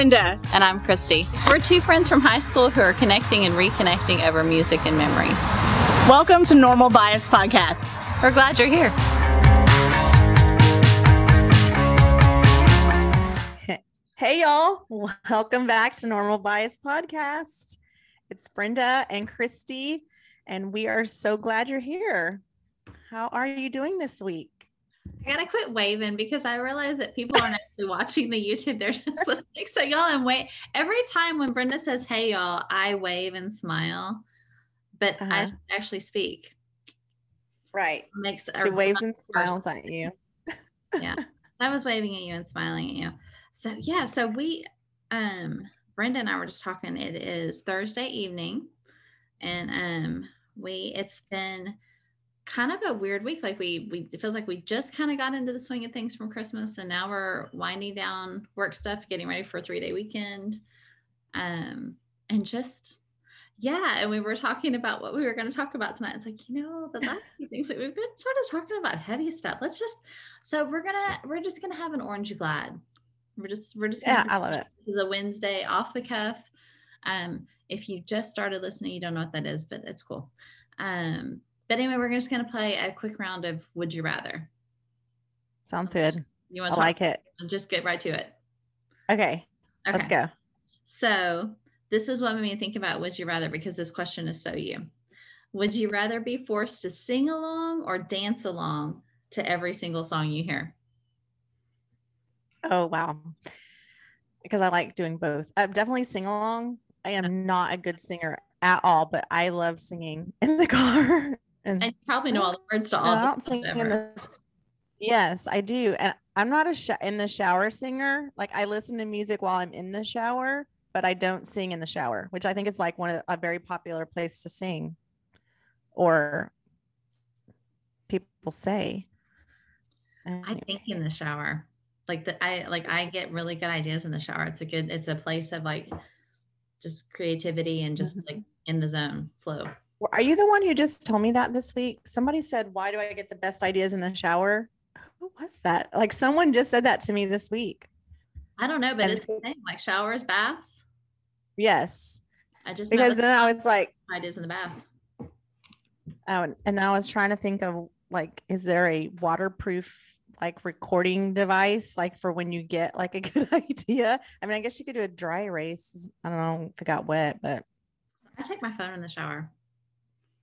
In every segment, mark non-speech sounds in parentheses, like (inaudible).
I'm Brenda. And I'm Christy. We're two friends from high school who are connecting and reconnecting over music and memories. Welcome to Normal Bias Podcast. We're glad you're here. Hey, y'all. Welcome back to Normal Bias Podcast. It's Brenda and Christy, and we are so glad you're here. How are you doing this week? I gotta quit waving because I realize that people aren't actually watching the YouTube. They're just (laughs) listening. So y'all and wait every time when Brenda says, "Hey y'all," I wave and smile, but uh-huh. I actually speak. Right. It makes she waves and smiles at you. yeah, (laughs) I was waving at you and smiling at you. So yeah, so we, um, Brenda and I were just talking. It is Thursday evening, and um, we it's been kind of a weird week. Like we we it feels like we just kind of got into the swing of things from Christmas, and now we're winding down work stuff, getting ready for a three day weekend, um, and just yeah. And we were talking about what we were going to talk about tonight. It's like you know the last few things that we've been sort of talking about heavy stuff. Let's just so we're gonna we're just gonna have an orange glad. We're just we're just yeah I love it. This is a Wednesday off the cuff. Um, if you just started listening, you don't know what that is, but it's cool. Um, but anyway, we're just going to play a quick round of Would You Rather. Sounds good. You want to I like it. Just get right to it. Okay. okay. Let's go. So, this is what made me think about Would You Rather because this question is so you. Would you rather be forced to sing along or dance along to every single song you hear? Oh, wow. Because I like doing both. I definitely sing along. I am not a good singer at all, but I love singing in the (laughs) car. And, and you probably know all the words to all. I don't sing in the. Yes, I do, and I'm not a sh- in the shower singer. Like I listen to music while I'm in the shower, but I don't sing in the shower, which I think is like one of a very popular place to sing, or people say. Anyway. I think in the shower, like the I like I get really good ideas in the shower. It's a good. It's a place of like just creativity and just mm-hmm. like in the zone flow. Are you the one who just told me that this week? Somebody said, Why do I get the best ideas in the shower? Who was that? Like someone just said that to me this week. I don't know, but and it's the same, like showers, baths. Yes. I just because then I was like ideas in the bath. Oh, and I was trying to think of like, is there a waterproof like recording device, like for when you get like a (laughs) good idea? I mean, I guess you could do a dry erase. I don't know if it got wet, but I take my phone in the shower.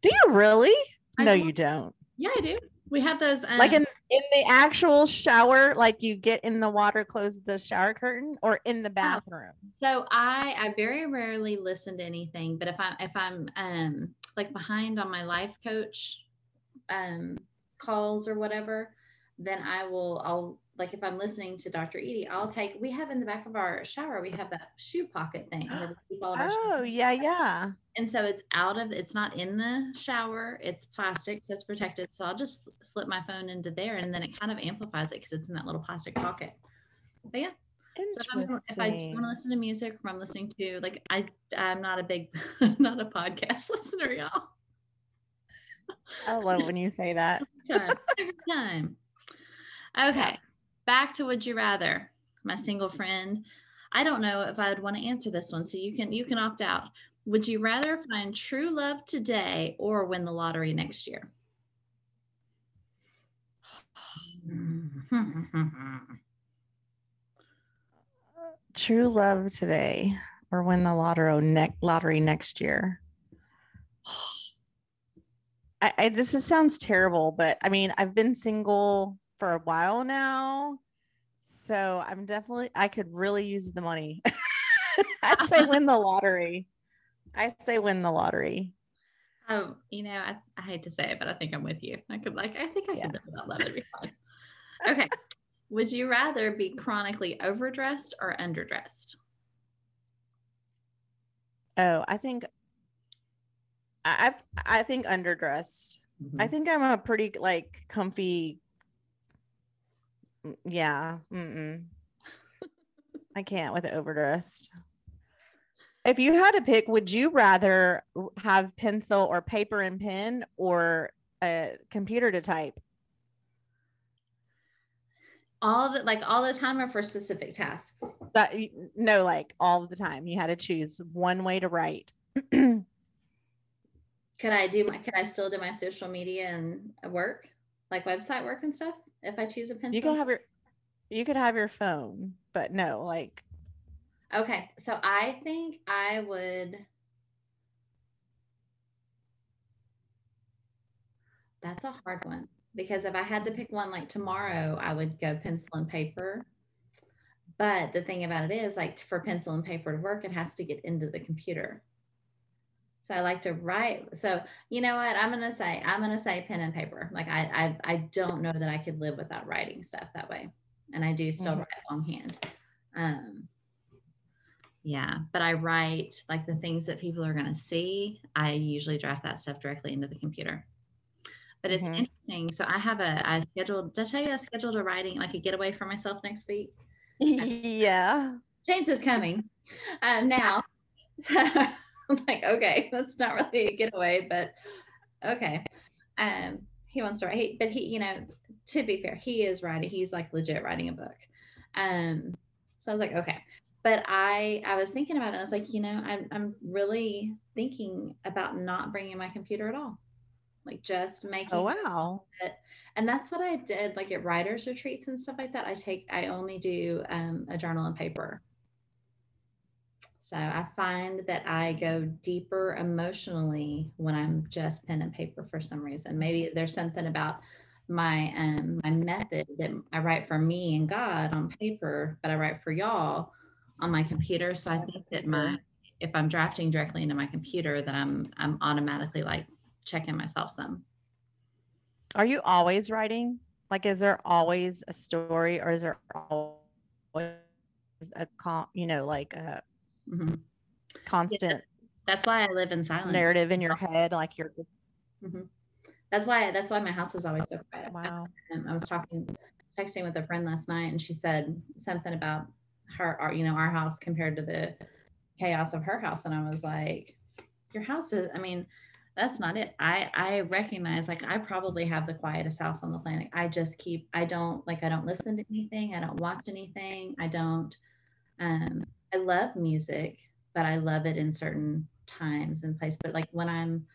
Do you really? I no, you don't. Yeah, I do. We have those um, like in in the actual shower, like you get in the water, close the shower curtain, or in the oh, bathroom. So I I very rarely listen to anything, but if I if I'm um like behind on my life coach um calls or whatever, then I will I'll like if I'm listening to Dr. Edie, I'll take we have in the back of our shower, we have that shoe pocket thing (gasps) Oh, yeah, yeah. And so it's out of it's not in the shower, it's plastic, so it's protected. So I'll just slip my phone into there and then it kind of amplifies it because it's in that little plastic pocket. But yeah. So if, if, I want to listen to music or I'm listening to like I I'm not a big (laughs) not a podcast (laughs) listener, y'all. I love when you say that. (laughs) Every time. Okay back to would you rather my single friend i don't know if i would want to answer this one so you can you can opt out would you rather find true love today or win the lottery next year (sighs) true love today or win the lottery, ne- lottery next year (sighs) I, I, this is, sounds terrible but i mean i've been single for a while now. So I'm definitely, I could really use the money. (laughs) I say win the lottery. I say win the lottery. Oh, you know, I, I hate to say it, but I think I'm with you. I could like, I think I yeah. could live without be fine. okay. (laughs) Would you rather be chronically overdressed or underdressed? Oh, I think I I think underdressed. Mm-hmm. I think I'm a pretty like comfy yeah. Mm-mm. (laughs) I can't with overdressed. If you had to pick, would you rather have pencil or paper and pen or a computer to type? All the like all the time or for specific tasks? That no, like all the time. You had to choose one way to write. (clears throat) Could I do my could I still do my social media and work? Like website work and stuff if I choose a pencil? you could have your you could have your phone, but no, like Okay, so I think I would. That's a hard one because if I had to pick one like tomorrow, I would go pencil and paper. But the thing about it is, like for pencil and paper to work, it has to get into the computer. So I like to write. So you know what? I'm gonna say I'm gonna say pen and paper. Like I I, I don't know that I could live without writing stuff that way, and I do still Mhm. write longhand. Um, yeah, but I write like the things that people are going to see. I usually draft that stuff directly into the computer. But it's Mhm. interesting. So I have a I scheduled. Did I tell you I scheduled a writing like a getaway for myself next week? (laughs) yeah. James is coming um, now. (laughs) I'm like, okay, that's not really a getaway, but okay. Um, he wants to write, he, but he, you know, to be fair, he is writing. He's like legit writing a book. Um, so I was like, okay. But I, I was thinking about it. I was like, you know, I'm, I'm really thinking about not bringing my computer at all. Like just making Oh wow. it. And that's what I did, like at writers retreats and stuff like that. I take, I only do um, a journal and paper. So I find that I go deeper emotionally when I'm just pen and paper for some reason. Maybe there's something about my um my method that I write for me and God on paper, but I write for y'all on my computer. So I think that my if I'm drafting directly into my computer, that I'm I'm automatically like checking myself some. Are you always writing? Like, is there always a story, or is there always a con? You know, like a Mhm. constant That's why I live in silence. narrative in your head, like you're. Mhm. That's why that's why my house is always so quiet. Wow. Um, I was talking, texting with a friend last night, and she said something about her, our, you know, our house compared to the chaos of her house, and I was like, "Your house is." I mean, that's not it. I I recognize like I probably have the quietest house on the planet. I just keep. I don't like. I don't listen to anything. I don't watch anything. I don't. Um, I love music, but I love it in certain times and place. But like when I'm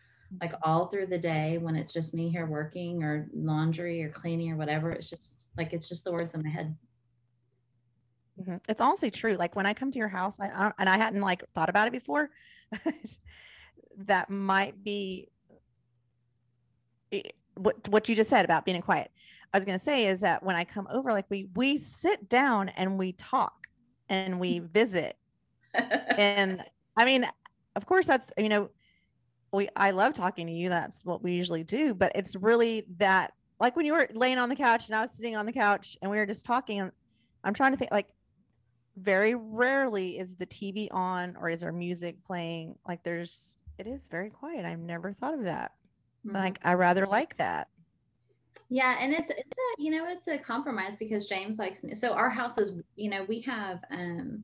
like all through the day when it's just me here working or laundry or cleaning or whatever it's just like it's just the words in my head Mhm. It's honestly true. Like when I come to your house, I, I don't, and I hadn't like thought about it before. (laughs) that might be what what you just said about being quiet. I was going to say is that when I come over, like we we sit down and we talk and we (laughs) visit, and I mean, of course, that's you know, we I love talking to you. That's what we usually do. But it's really that like when you were laying on the couch and I was sitting on the couch and we were just talking. I'm trying to think like very rarely is the TV on or is there music playing. Like there's it is very quiet. I've never thought of that. Mhm. Like I rather like that. yeah and it's it's a you know it's a compromise because james likes so our house is you know we have um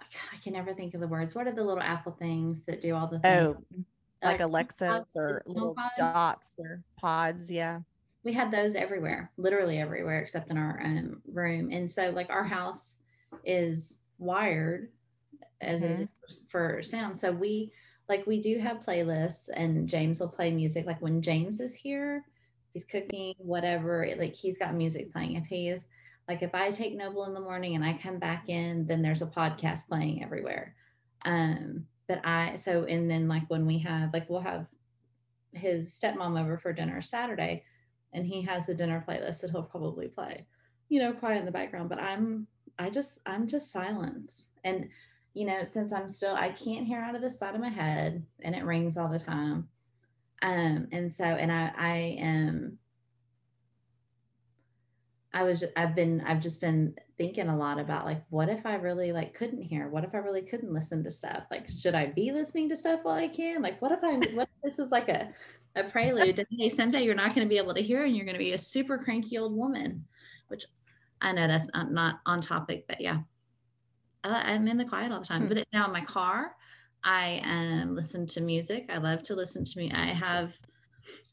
I ca- I can never think of the words. What are the little Apple things that do all the things? Oh, like Alexas HomePods, or little HomePod? dots or pods. Yeah. We have those everywhere, literally everywhere except in our um, room. And so, like, our house is wired as it Mhm. is for sound. So we like we do have playlists, and James will play music. Like when James is here, if he's cooking, whatever. Like he's got music playing. If he is like if I take Noble in the morning and I come back in, then there's a podcast playing everywhere. Um, but I so and then like when we have like we'll have his stepmom over for dinner Saturday and he has a dinner playlist that he'll probably play, you know, quiet in the background. But I'm, I just, I'm just silence. And, you know, since I'm still, I can't hear out of the side of my head and it rings all the time. Um, and so, and I, I am, I was, I've been, I've just been thinking a lot about like, what if I really like couldn't hear? What if I really couldn't listen to stuff? Like, should I be listening to stuff while I can? Like, what if I'm, what if this is like a, a prelude to hey someday you're not going to be able to hear and you're going to be a super cranky old woman which i know that's not, not on topic but yeah I, i'm in the quiet all the time Hmm. but now in my car i um listen to music i love to listen to me i have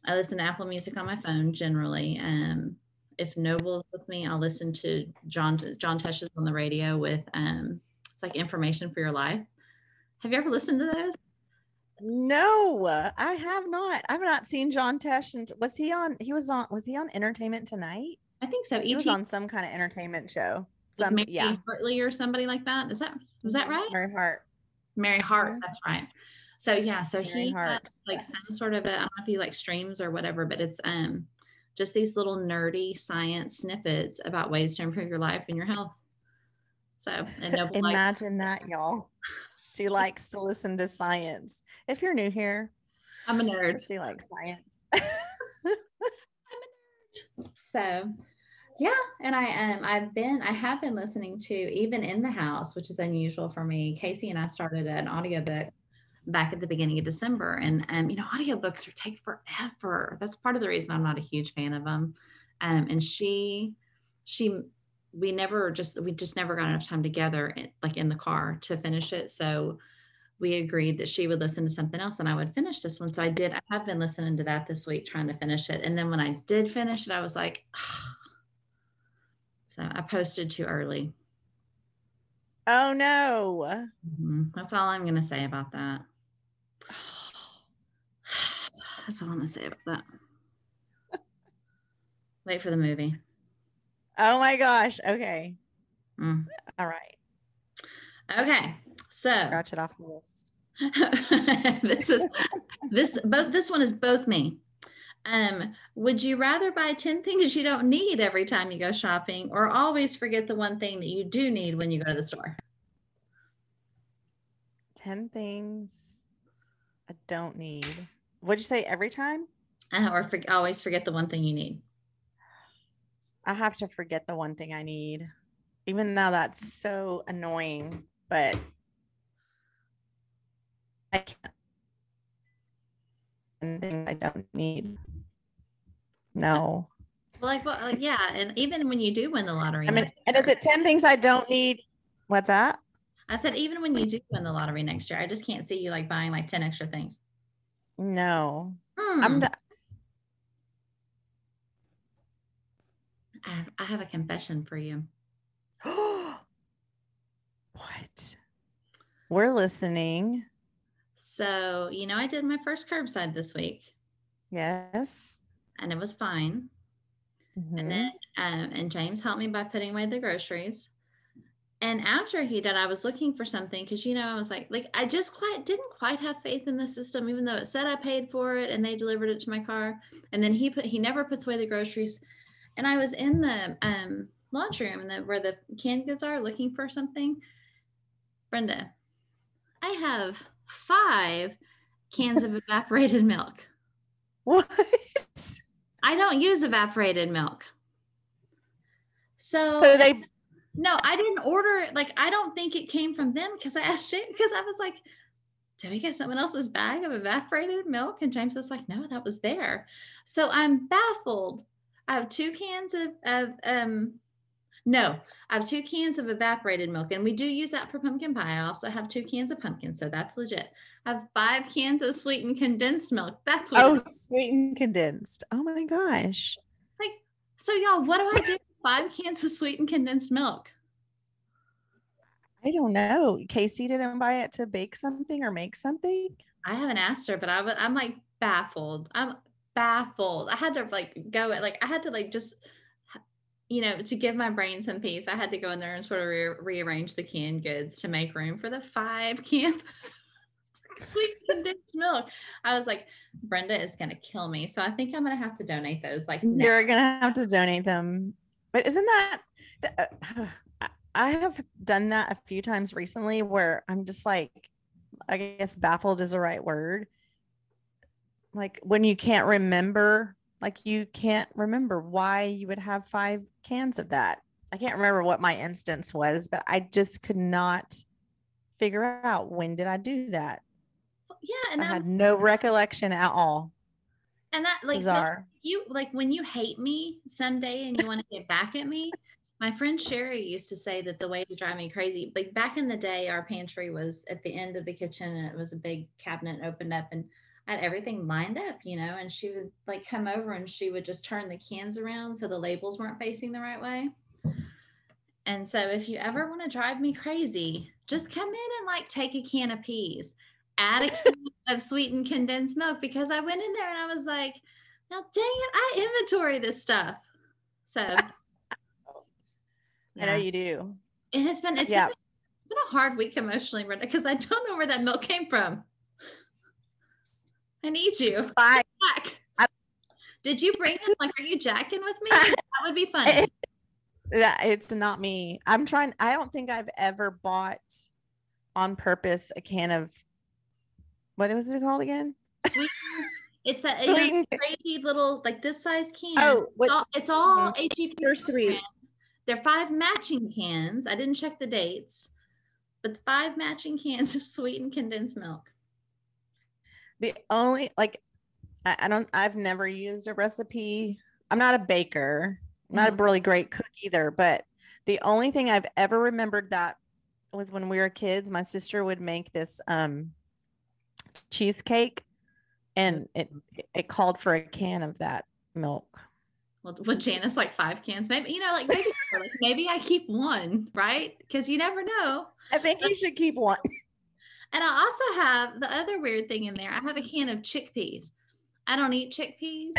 i listen to apple music on my phone generally um if Noble's with me, I'll listen to John John Tesh on the radio with um it's like information for your life. Have you ever listened to those? No, I have not. I've not seen John Tesh. And was he on? He was on. Was he on Entertainment Tonight? I think so. He ET was on some kind of entertainment show. Some, Mary yeah. Hartley or somebody like that. Is that was that right? Mary Hart. Mary Hart. Mhm. That's right. So yeah, so Mary he Hart. like some sort of a, I don't know if he like streams or whatever, but it's um just these little nerdy science snippets about ways to improve your life and your health. So and Noble like Imagine that, y'all. She likes to listen to science. If you're new here, I'm a nerd. she likes science. I'm a nerd. So yeah, and I um I've been I have been listening to even in the house, which is unusual for me. Casey and I started an audiobook back at the beginning of December. And um, you know, audiobooks are take forever. That's part of the reason I'm not a huge fan of them. Um, and she she we never just we just never got enough time together in- like in the car to finish it. So we agreed that she would listen to something else and I would finish this one. So I did. I have been listening to that this week, trying to finish it. And then when I did finish it, I was like, so I posted too early. Oh no. Mhm. That's all I'm going to say about that. (sighs) That's all I'm going to say about that. (laughs) Wait for the movie. Oh my gosh. Okay. Mm. All right. Okay. So Scratch it off the list. (laughs) this is (laughs) this both this one is both me. Um, would you rather buy 10 things you don't need every time you go shopping or always forget the one thing that you do need when you go to the store? 10 things I don't need. What'd you say every time? Uh, or for, always forget the one thing you need. I have to forget the one thing I need, even though that's so annoying, but I can't. One thing I don't need. No. Well, like, well, like, yeah. And even when you do win the lottery, I mean, and is it 10 things I don't need? What's that? I said, even when you do win the lottery next year, I just can't see you like buying like 10 extra things. No. Hmm. I'm d- I have, I have a confession for you. (gasps) what? We're listening. So, you know, I did my first curbside this week Yes. and it was fine. Mhm. And then, um, and James helped me by putting away the groceries. And after he did, I was looking for something because, you know, I was like, like, I just quite didn't quite have faith in the system, even though it said I paid for it and they delivered it to my car. And then he put, he never puts away the groceries. And I was in the um, laundry room the, where the canned goods are looking for something. Brenda, I have five cans of (laughs) evaporated milk. What? I don't use evaporated milk. So, So they no, I didn't order it. Like, I don't think it came from them because I asked James because I was like, did we get someone else's bag of evaporated milk? And James was like, no, that was there. So I'm baffled. I have two cans of, of um, no, I have two cans of evaporated milk, and we do use that for pumpkin pie. I also have two cans of pumpkin, so that's legit. I have five cans of sweetened condensed milk. That's what. oh sweet and condensed. Oh my gosh. Like, so y'all, what do I do five cans of sweetened condensed milk? I don't know. Casey didn't buy it to bake something or make something. I haven't asked her, but I was I'm like baffled. I'm baffled. I had to like go like I had to like just you know to give my brain some peace. I had to go in there and sort of re- rearrange the canned goods to make room for the five (laughs) cans. of Sweet condensed milk. I was like, Brenda is gonna kill me. So I think I'm gonna have to donate those. Like, now. You're gonna have to donate them. But isn't that? uh, (sighs) I- have done that a few times recently where I'm just like, I guess baffled is the right word. Like when you can't remember, like you can't remember why you would have five cans of that. I can't remember what my instance was, but I just could not figure out when did I do that. yeah, and I I'm- had no recollection at all. and that like so Bizarre. You like when you hate me someday and you want to get back at me my friend sherry used to say that the way to drive me crazy like back in the day our pantry was at the end of the kitchen and it was a big cabinet opened up and I had everything lined up, you know, and she would like come over and she would just turn the cans around so the labels weren't facing the right way. And so if you ever want to drive me crazy, just come in and like take a can of peas, add a can (laughs) of sweetened condensed milk because I went in there and I was like, now dang it, I inventory this stuff. So (laughs) I know yeah. you do. and it's been it's Yeah. been, it's been a hard week emotionally, because I don't know where that milk came from. I need you Bye. Did you bring them? Like, are you jacking with me? (laughs) That would be fun. That it's not me. I'm trying. I don't think I've ever bought on purpose a can of what was it called again? Sweet. It's that you know, Sweet. crazy little like this size can. Oh, it's all, it's all HEB. They're sweet. They're five matching cans. I didn't check the dates, but five matching cans (laughs) of sweetened condensed milk. The only like I, I don't. I've never used a recipe. I'm not a baker. I'm not Mhm. a really great cook either. But the only thing I've ever remembered that was when we were kids. My sister would make this um cheesecake, and it it called for a can of that milk. Well, with Janice, like five cans, maybe you know, like maybe, like maybe I keep one, right? Because you never know. I think you should keep one. And I also have the other weird thing in there. I have a can of chickpeas. I don't eat chickpeas.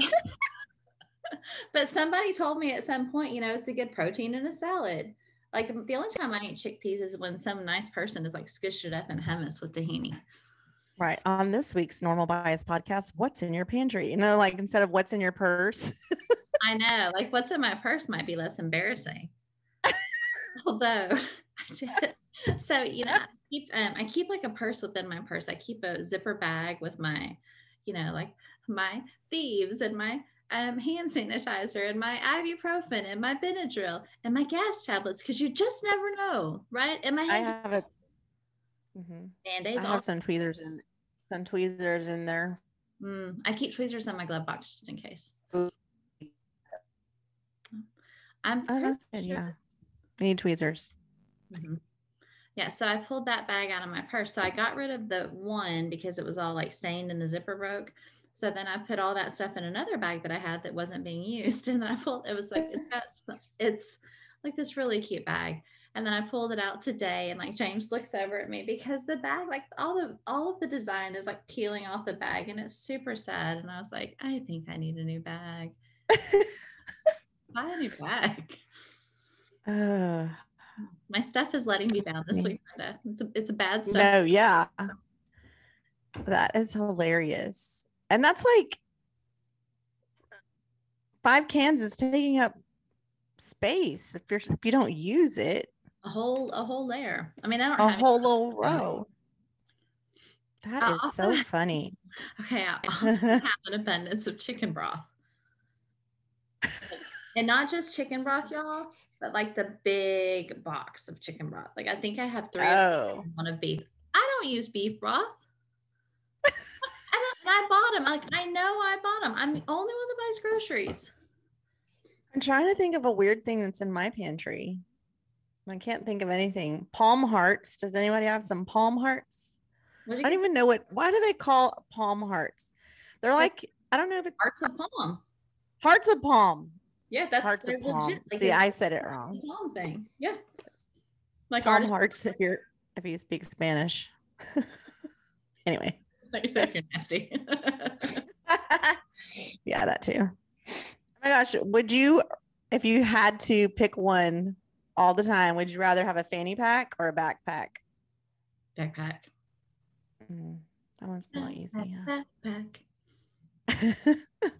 (laughs) but somebody told me at some point, you know, it's a good protein in a salad. Like the only time I eat chickpeas is when some nice person is like squished it up in hummus with tahini. Right. On this week's Normal Bias podcast, what's in your pantry? You know, like instead of what's in your purse. I know, like what's in my purse might be less embarrassing. (laughs) Although (laughs) I did. So, you know, I keep um, I keep like a purse within my purse. I keep a zipper bag with my, you know, like my thieves and my um, hand sanitizer and my ibuprofen and my Benadryl and my gas tablets because you just never know, right? And my I hand have a Mhm. I band-aids. I have all- some tweezers in some tweezers in there. Mm, I keep tweezers in my glove box just in case. I'm Oh, that's good. sure- Yeah. I need tweezers. Mhm. Yeah, so I pulled that bag out of my purse. So I got rid of the one because it was all like stained and the zipper broke. So then I put all that stuff in another bag that I had that wasn't being (laughs) used. And then I pulled it was like it's got it's like this really cute bag. And then I pulled it out today and like James looks over at me because the bag, like all the all of the design is like peeling off the bag and it's super sad. And I was like, I think I need a new bag. (laughs) Buy a new bag. Uh, My stuff is letting me down this week, Brenda. It's a it's a bad stuff. no, yeah. That is hilarious. And that's like five cans is taking up space if you're if you don't use it. A whole a whole layer. I mean, I don't A whole little (laughs) row. That I is also so funny. (laughs) Okay, I (laughs) have an abundance of chicken broth, and not just chicken broth, y'all, but like the big box of chicken broth. Like I think I have three. of Oh. them, One of beef. I don't use beef broth. I don't. I bought them. Like I know I bought them. I'm the only one that buys groceries. I'm trying to think of a weird thing that's in my pantry. I can't think of anything. Palm hearts. Does anybody have some palm hearts? I don't even know what. Why do they call palm hearts? They're like I don't know if it's Hearts of palm. hearts of palm. Yeah, that's hearts of palm. legit. Like See, I said it wrong. Palm thing. Yeah. Like Palm hearts if you're if you speak Spanish. (laughs) anyway. Like you said, you're nasty. (laughs) yeah, that too. Oh my gosh, would you if you had to pick one all the time, would you rather have a fanny pack or a backpack? Backpack. Mm, that one's more easy. Backpack. Yeah. (laughs)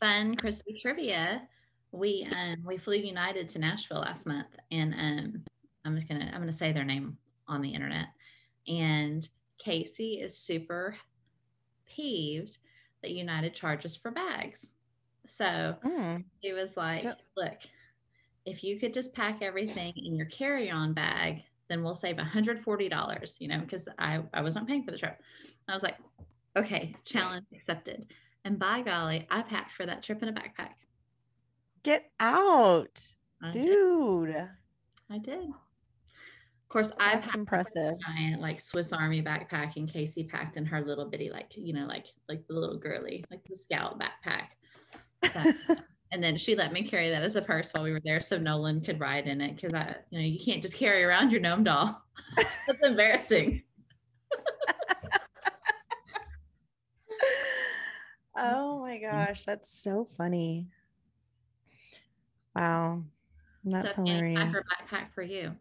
Fun Christmas trivia. We um we flew United to Nashville last month, and um I'm just gonna I'm gonna say their name on the internet. And Casey is super peeved that United charges for bags. So Mm, he was like, Yep. look, if you could just pack everything in your carry-on bag, then we'll save $140, you know, because I, I was not paying for the trip. I was like, okay, challenge accepted. And by golly, I packed for that trip in a backpack. Get out, I did. dude. I did. Of course, I That's packed impressive. a giant like Swiss Army backpack, and Casey packed in her little bitty, like you know, like like the little girly, like the scout backpack. So- (laughs) and then she let me carry that as a purse while we were there, so Nolan could ride in it because I, you know, you can't just carry around your gnome doll. (laughs) That's embarrassing. (laughs) oh my gosh, that's so funny. Wow. That's so hilarious. or backpack for you.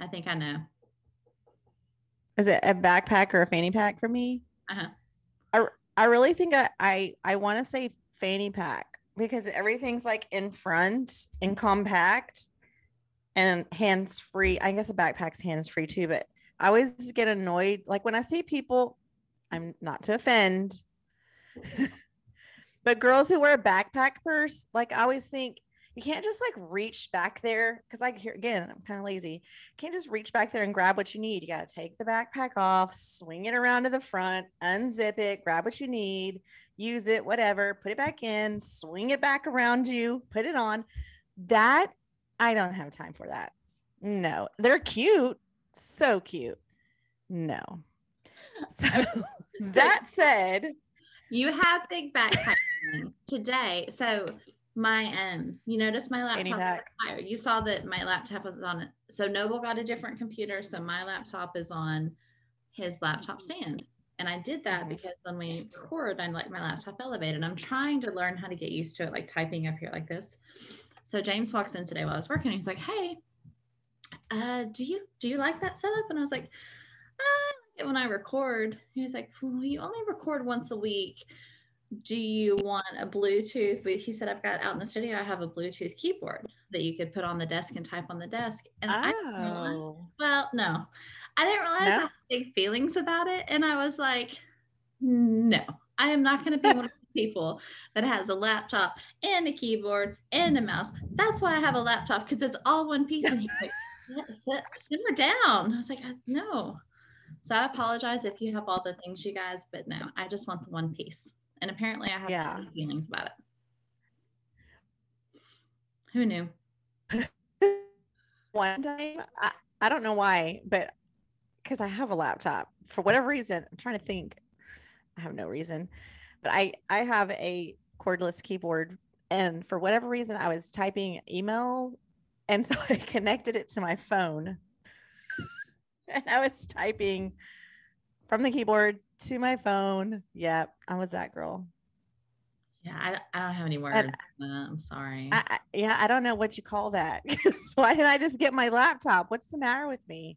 I think I know. Is it a backpack or a fanny pack for me? Uh-huh. I, I really think I I, I want to say fanny pack because everything's like in front and compact and hands free. I guess a backpack's hands free too, but I always get annoyed. Like when I see people, I'm not to offend, (laughs) but girls who wear a backpack purse, like I always think you can't just like reach back there because I hear again, I'm kind of lazy. You can't just reach back there and grab what you need. You got to take the backpack off, swing it around to the front, unzip it, grab what you need, use it, whatever, put it back in, swing it back around you, put it on. That I don't have time for that. No, they're cute, so cute. No. (laughs) So (laughs) that said, You have big backpacking today. So my um you notice my laptop higher. you saw that my laptop was on it. So noble got a different computer so my laptop is on his laptop stand. And i did that because when we record i like my laptop elevated. I'm trying to learn how to get used to it like typing up here like this. So james walks in today while i was working. He's like hey uh do you do you like that setup? And i was like "Ah, I like it when i record. He was like well you only record once a week do you want a Bluetooth? But he said, I've got out in the studio, I have a Bluetooth keyboard that you could put on the desk and type on the desk. And I, realize- oh, well, no, I didn't realize I had big feelings about it. And I was like, no, I am not going to be one of the people that has a laptop and a keyboard and a mouse. That's why I have a laptop because it's all one piece. And he's like, "Sit- sit- simmer down. I was like, "Uh, no. So I apologize if you have all the things, you guys, but no, I just want the one piece. And apparently I have Yeah. feelings about it. Who knew? (laughs) one time I, I don't know why but because i have a laptop for whatever reason i'm trying to think i have no reason but i i have a cordless keyboard and for whatever reason i was typing email and so (laughs) i connected it to my phone (laughs) and i was typing from the keyboard to my phone yep i was that girl Yeah, I, I don't have any words. Uh, I'm sorry. I, I, yeah, I don't know what you call that. (laughs) so why didn't I just get my laptop? What's the matter with me?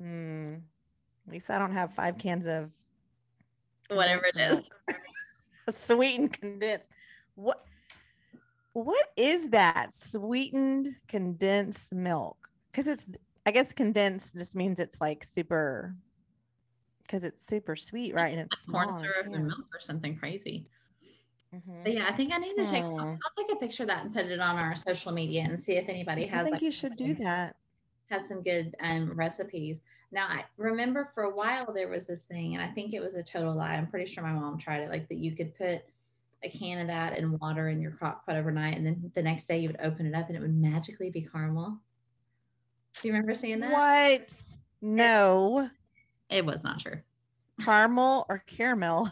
Hmm. At least I don't have five cans of Whatever it is. (laughs) sweetened condensed. What? What is that? Sweetened condensed milk? Because it's, I guess, condensed just means it's like super. Because it's super sweet, right? And it's small. Corn syrup canned. and milk or something crazy. Mhm. But yeah, I think I need to take. Hmm. I'll take a picture of that and put it on our social media and see if anybody has. I think like, you should do that. has some good um, recipes. Now, I remember for a while there was this thing, and I think it was a total lie. I'm pretty sure my mom tried it, like that you could put a can of that in water in your crock pot overnight, and then the next day you would open it up and it would magically be caramel. Do you remember seeing that? What? No. It was not true. caramel or caramel?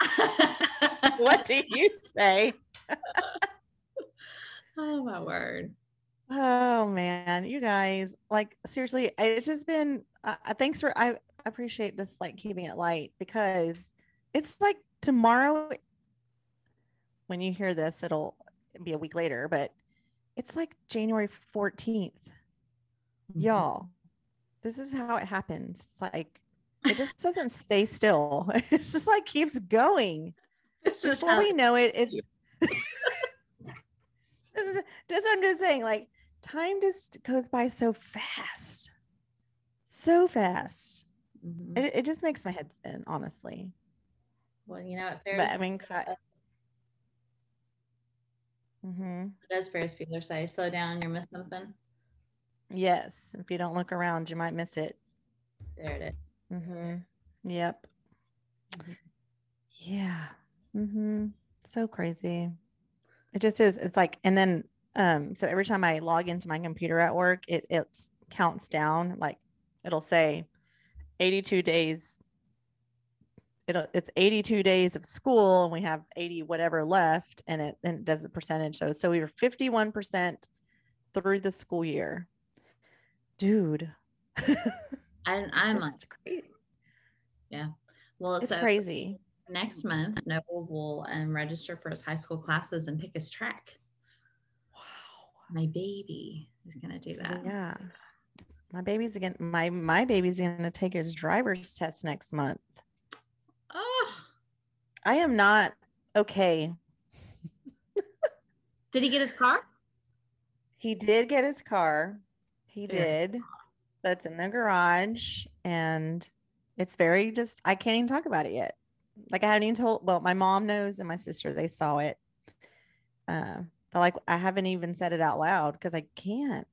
(laughs) (laughs) what do you say? (laughs) oh my word. Oh man, you guys, like seriously, it's just been. Uh, uh, thanks for. I appreciate just like keeping it light because it's like tomorrow. When you hear this, it'll be a week later, but it's like January fourteenth, Mm-hmm. y'all. This is how it happens. It's like it just doesn't stay still. (laughs) It's just like keeps going. (laughs) Just before how we know it, it's (laughs) this is just I'm just saying, like time just goes by so fast. So fast. Mhm. It, it just makes my head spin, honestly. Well, you know what But Ferris I mean, I- does? mhm. What does Ferris Bueller say? Slow down, you'll miss something. yes, if you don't look around, you might miss it. There it is. Hmm Yep. Mhm. Yeah. hmm So crazy. It just is. It's like, and then, um, so every time I log into my computer at work, it it's counts down. Like it'll say 82 days. It'll it's 82 days of school and we have 80 whatever left and it and it does the percentage. So so we were 51% through the school year. Dude. (laughs) And I'm like, crazy. yeah. Well, It's so crazy. next month, Noble will um, register for his high school classes and pick his track. Wow. My baby is gonna do that. Yeah. My baby's again my my baby's gonna take his driver's test next month. Oh, I am not okay. did he get his car? He did get his car. He Yeah. did. That's in the garage. And it's very just I can't even talk about it yet. Like I haven't even told well, my mom knows and my sister, they saw it. Uh, but like I haven't even said it out loud because I can't.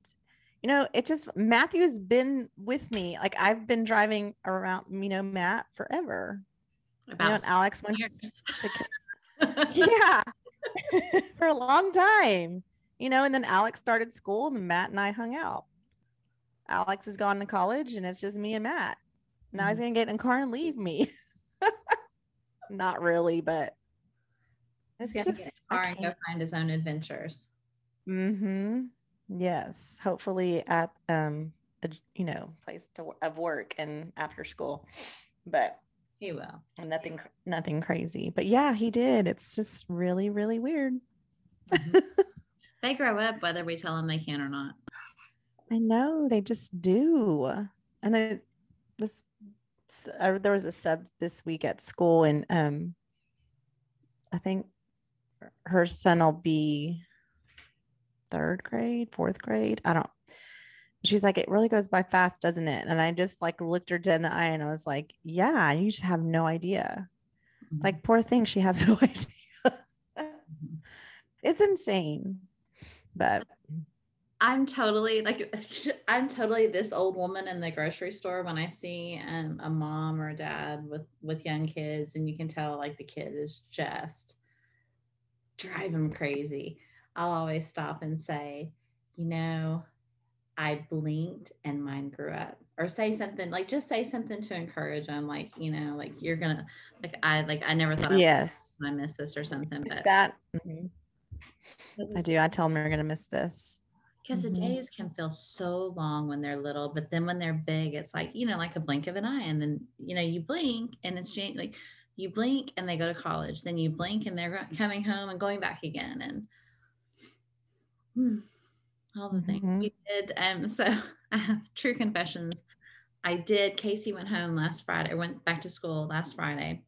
You know, it just Matthew's been with me. Like I've been driving around, you know, Matt forever. You know, Alex went to (laughs) yeah (laughs) for a long time you know and then alex started school and Matt and i hung out alex has gone to college and it's just me and matt. Now he's gonna get in a car and leave me. (laughs) Not really but it's He's gonna get just a car and go find his own adventures. mm-hmm. Yes. Hopefully at um a, you know place to of work and after school. But He will. nothing nothing crazy. But yeah he did. It's just really really weird. (laughs) They grow up whether we tell them they can or not. I know they just do. And then this, uh, there was a sub this week at school, and um, I think her son will be third grade, fourth grade. I don't. She's like, it really goes by fast, doesn't it? And I just like looked her dead in the eye, and I was like, yeah, you just have no idea. Mhm. Like, poor thing, she has (laughs) no idea. Mhm. it's insane, but I'm totally like (laughs) I'm totally this old woman in the grocery store when I see um, a mom or a dad with with young kids and you can tell like the kid is just drive them crazy. I'll always stop and say, you know, I blinked and mine grew up or say something like just say something to encourage them like, you know, like you're going to like I like I never thought yes, I missed this or something but that. mhm. I do. I tell them you're gonna miss this. Because the Mhm. days can feel so long when they're little but then when they're big it's like you know like a blink of an eye and then you know you blink and it's jan- like you blink and they go to college then you blink and they're coming home and going back again and hmm, all the things Mhm. we did um so (laughs) I have true confessions i did casey went home last friday went back to school last friday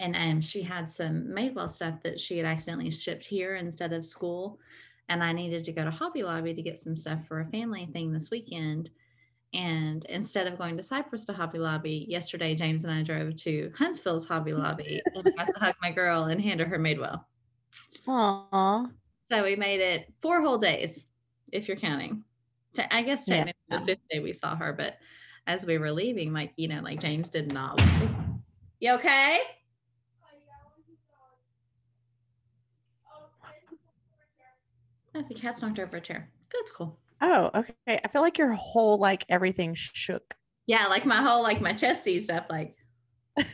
and um, she had some Madewell stuff that she had accidentally shipped here instead of school. And I needed to go to Hobby Lobby to get some stuff for a family thing this weekend. And instead of going to Cypress to Hobby Lobby, yesterday James and I drove to Huntsville's Hobby Lobby (laughs) and got to hug my girl and hand her her Madewell. Aw. So we made it four whole days, if you're counting. I guess Yeah. technically the fifth day we saw her, but as we were leaving, like, you know, like James did not. (laughs) You okay? Oh, the cat's knocked over a chair. That's cool. Oh, okay. I feel like your whole like everything shook, Yeah, like my whole like my chest seized up. Like (laughs) but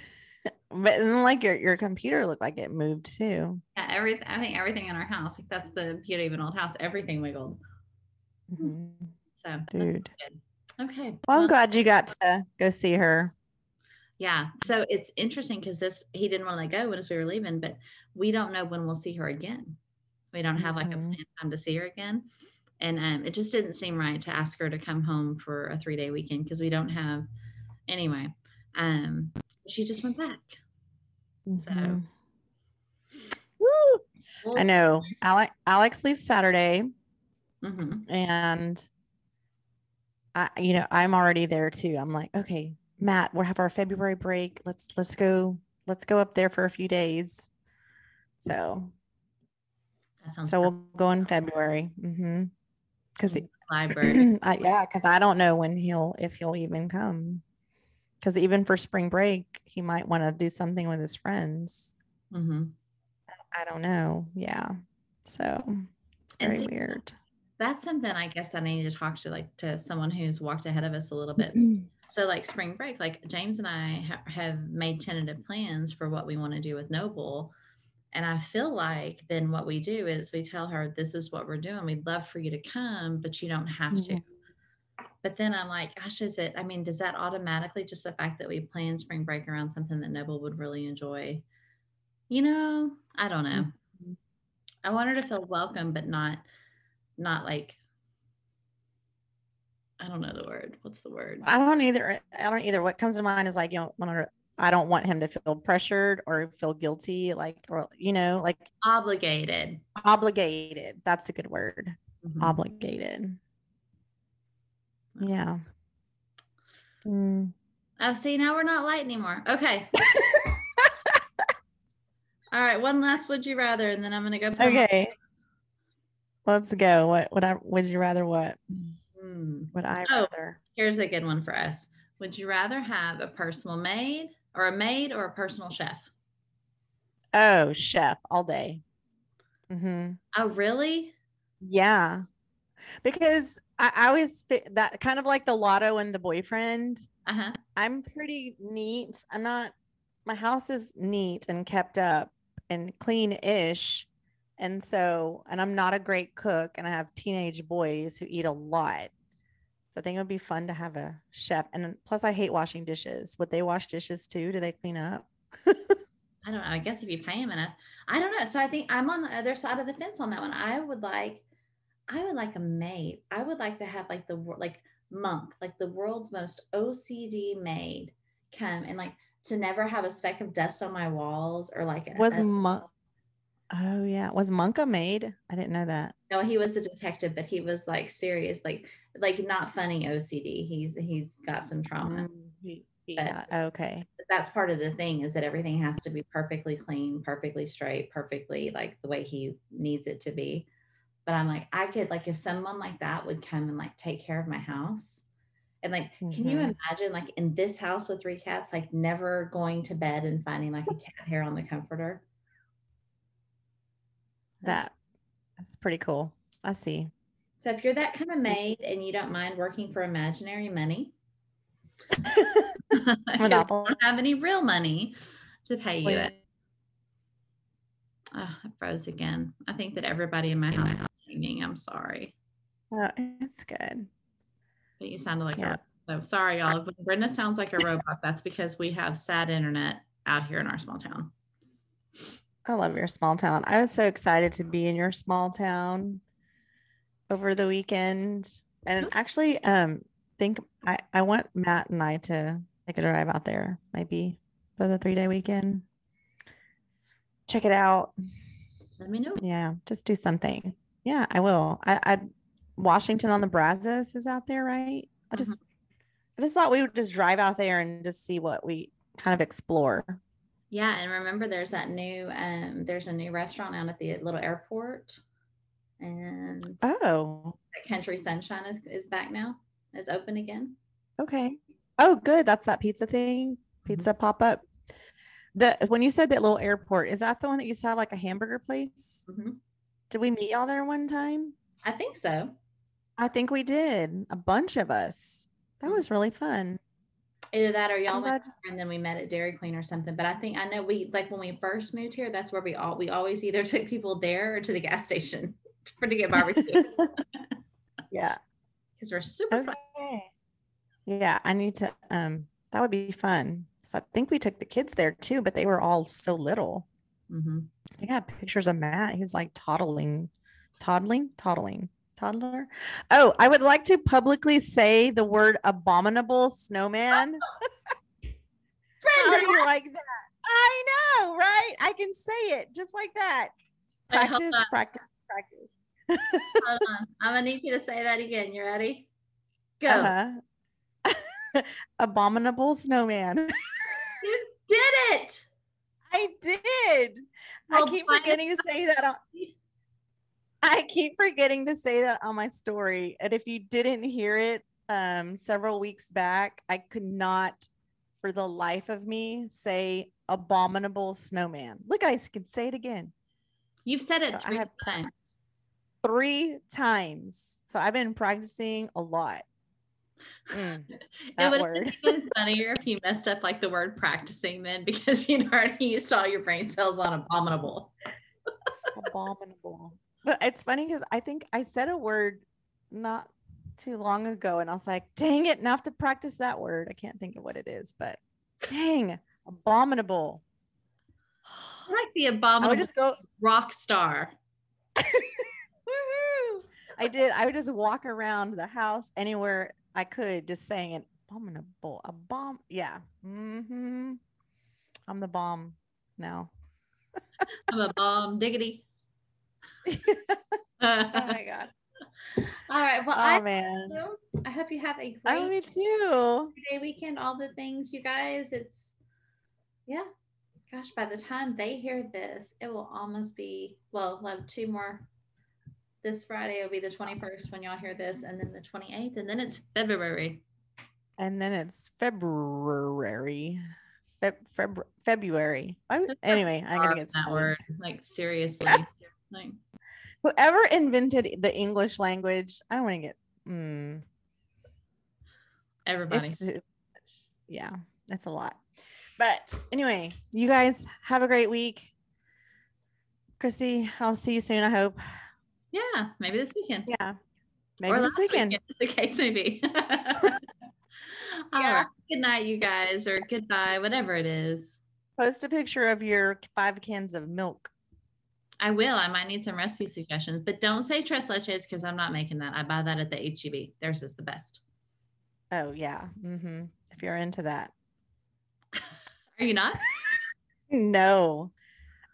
then like your your computer looked like it moved too. yeah, everything. I think everything in our house. Like that's the beauty of an old house. Everything wiggled. Mhm. So Dude. Okay. Well, I'm glad you got to go see her. Yeah. So it's interesting because this he didn't want to let go when we were leaving, but we don't know when we'll see her again. We don't have like a Mhm. planned time to see her again. And um, it just didn't seem right to ask her to come home for a three day weekend because we don't have anyway. Um she just went back. So Mhm. Woo! I know. Alex Alex leaves Saturday, Mhm. and I, you know, I'm already there too. I'm like, okay, Matt, we'll have our February break. Let's let's go. Let's go up there for a few days. So That sounds so we'll go in February. Mm-hmm. Because (clears throat) library. I, yeah, because I don't know when he'll if he'll even come. Because even for spring break, he might want to do something with his friends. hmm I don't know. Yeah. So it's very weird. that's something I guess I need to talk to like to someone who's walked ahead of us a little bit. So like spring break, like James and I ha- have made tentative plans for what we want to do with Noble. And I feel like then what we do is we tell her, this is what we're doing. We'd love for you to come, but you don't have to. But then I'm like, gosh, is it? I mean, does that automatically just the fact that we plan spring break around something that Noble would really enjoy? You know, I don't know. Mhm. I want her to feel welcome, but not, not like, I don't know the word. What's the word? I don't either. I don't either. What comes to mind is like, you know, want to, I don't want him to feel pressured or feel guilty, like, or, you know, like Obligated. obligated. That's a good word. Mhm. Obligated. Yeah. Mm. Oh, see, now we're not light anymore. Okay. (laughs) All right. One last would you rather, and then I'm going to go. on my- Okay. Let's go. What would I would you rather what? Hmm. Would I Oh. rather? Here's a good one for us. Would you rather have a personal maid or a maid or a personal chef? Oh, chef all day. Mm-hmm. Oh, really? Yeah. Because I, I always fi- that kind of like the lotto and the boyfriend. Uh huh. I'm pretty neat. I'm not, my house is neat and kept up and clean ish. And so, and I'm not a great cook and I have teenage boys who eat a lot. So I think it would be fun to have a chef. And plus, I hate washing dishes. Would they wash dishes too? Do they clean up? (laughs) I don't know. I guess if you pay them enough, I don't know. So I think I'm on the other side of the fence on that one. I would like, I would like a maid. I would like to have like the like monk, like the world's most OCD maid, come and like to never have a speck of dust on my walls or like a- Was a- Monk, oh yeah, was Monk a maid? I didn't know that. no, he was a detective, but he was like serious, like like not funny OCD. He's he's got some trauma. Mm, he- he But- okay. but that's part of the thing is that everything has to be perfectly clean, perfectly straight, perfectly like the way he needs it to be. But I'm like, I could like if someone like that would come and like take care of my house. And like, can you Mhm. imagine like in this house with three cats, like never going to bed and finding like a cat hair on the comforter? That that's pretty cool. I see. So if you're that kind of maid and you don't mind working for imaginary money, (laughs) (laughs) I Monopoly. don't have any real money to pay you it. Oh, I froze again. I think that everybody in my house is singing. I'm sorry, Oh, it's good. but you sounded like Yeah. a. So sorry, y'all. When Brenda sounds like a robot. That's because we have sad internet out here in our small town. I love your small town. I was so excited to be in your small town over the weekend. And actually, um, think I, I want Matt and I to take a drive out there, maybe for the three day weekend. Check it out. Let me know. Yeah, just do something. Yeah, I will. I, I Washington on the Brazos is out there, right? I just I just thought we would just drive out there and just see what we kind of explore. Yeah, and remember, there's that new. Um, there's a new restaurant out at the little airport, and Oh, Country Sunshine is is back now. Is open again. okay. Oh, good. That's that pizza thing. Pizza pop up. The when you said that little airport, is that the one that used to have like a hamburger place? Mhm. Did we meet y'all there one time? I think so. I think we did. A bunch of us. That was really fun. Either that or y'all I'm went glad- and then we met at Dairy Queen or something. But I think I know we like when we first moved here, that's where we all we always either (laughs) took people there or to the gas station (laughs) for to get barbecue (laughs) yeah. because we're super fun. Yeah, I need to um that would be fun. So I think we took the kids there too, but they were all so little. Mhm. I think I have pictures of Matt. He's like toddling, toddling, toddling, toddler. Oh, I would like to publicly say the word abominable snowman. (laughs) How do you like that? I know, right? I can say it just like that. Wait, Practice, practice, practice. Hold on. I'm gonna need you to say that again. You ready? Go. Uh-huh. (laughs) abominable snowman. (laughs) You did it. I did. I keep forgetting to say that. On, I keep forgetting to say that on my story. And if you didn't hear it um, several weeks back, I could not, for the life of me, say abominable snowman. Look, I can say it again. You've said it So I three times. three times. So I've been practicing a lot. Mm, (laughs) it would have been funnier if you messed up like the word practicing then (laughs) because you'd already used all your brain cells on abominable. Abominable. But it's funny because I think I said a word not too long ago and I was like, dang it, now I have to practice that word. I can't think of what it is, but dang, abominable. I like the I abominable would just go, rock star. (laughs) I did. I would just walk around the house anywhere I could, just saying it. Abominable. A bomb. Yeah. hmm I'm the bomb now. (laughs) I'm a bomb diggity. (laughs) Oh my (laughs) god. all right. Well, Oh I, man. I hope you have a Oh, great me too. day weekend. All the things, you guys. It's yeah. Gosh, by the time they hear this, it will almost be well. We'll have two more. This Friday will be the 21st when y'all hear this, and then the 28th, and then it's February. And then it's February. Feb, Feb, February. Oh, I, anyway, I'm gonna get that word. Like seriously. Whoever invented the English language, I don't want to get. Mm, everybody. yeah, that's a lot. But anyway, you guys have a great week. Christy, I'll see you soon. I hope. yeah, maybe this weekend. Yeah, maybe or this weekend. as the case may be. Yeah. right. Good night, you guys, or goodbye, whatever it is. Post a picture of your five cans of milk. I will. I might need some recipe suggestions, but don't say tres leches because I'm not making that. I buy that at the HEB. Theirs is the best. Oh yeah, Mm-hmm. if you're into that. (laughs) Are you not? (laughs) No,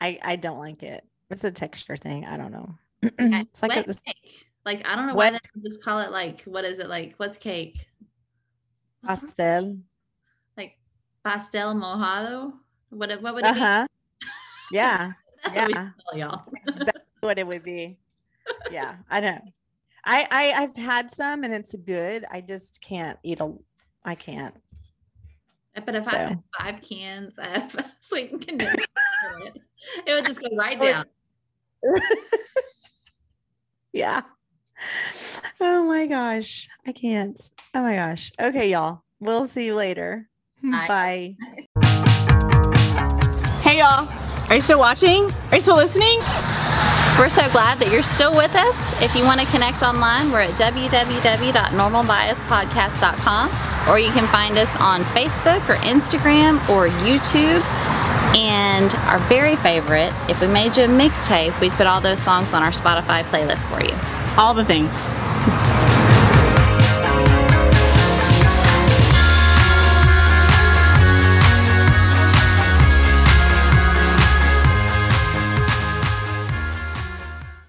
I I don't like it. It's a texture thing. I don't know. (clears throat) It's like a, cake. Like I don't know why they just call it like what is it like? What's cake? What's it- pastel. like pastel mojado. What what would it Uh huh. (laughs) Yeah, be? What we yeah. y'all. exactly what it would be. Yeah, I know. I, I I've had some and it's good. I just can't eat a. I can't. But if I had So. five cans of (laughs) sweetened condensed milk, it would just go right down. (laughs) yeah. Oh my gosh, I can't. Oh my gosh. Okay, y'all. We'll see you later. Bye. Bye. Hey y'all, are you still watching? Are you still listening? We're so glad that you're still with us. If you want to connect online, we're at www.normalbiaspodcast.com or you can find us on Facebook or Instagram or YouTube. And our very favorite, if we made you a mixtape, we'd put all those songs on our Spotify playlist for you. All the things.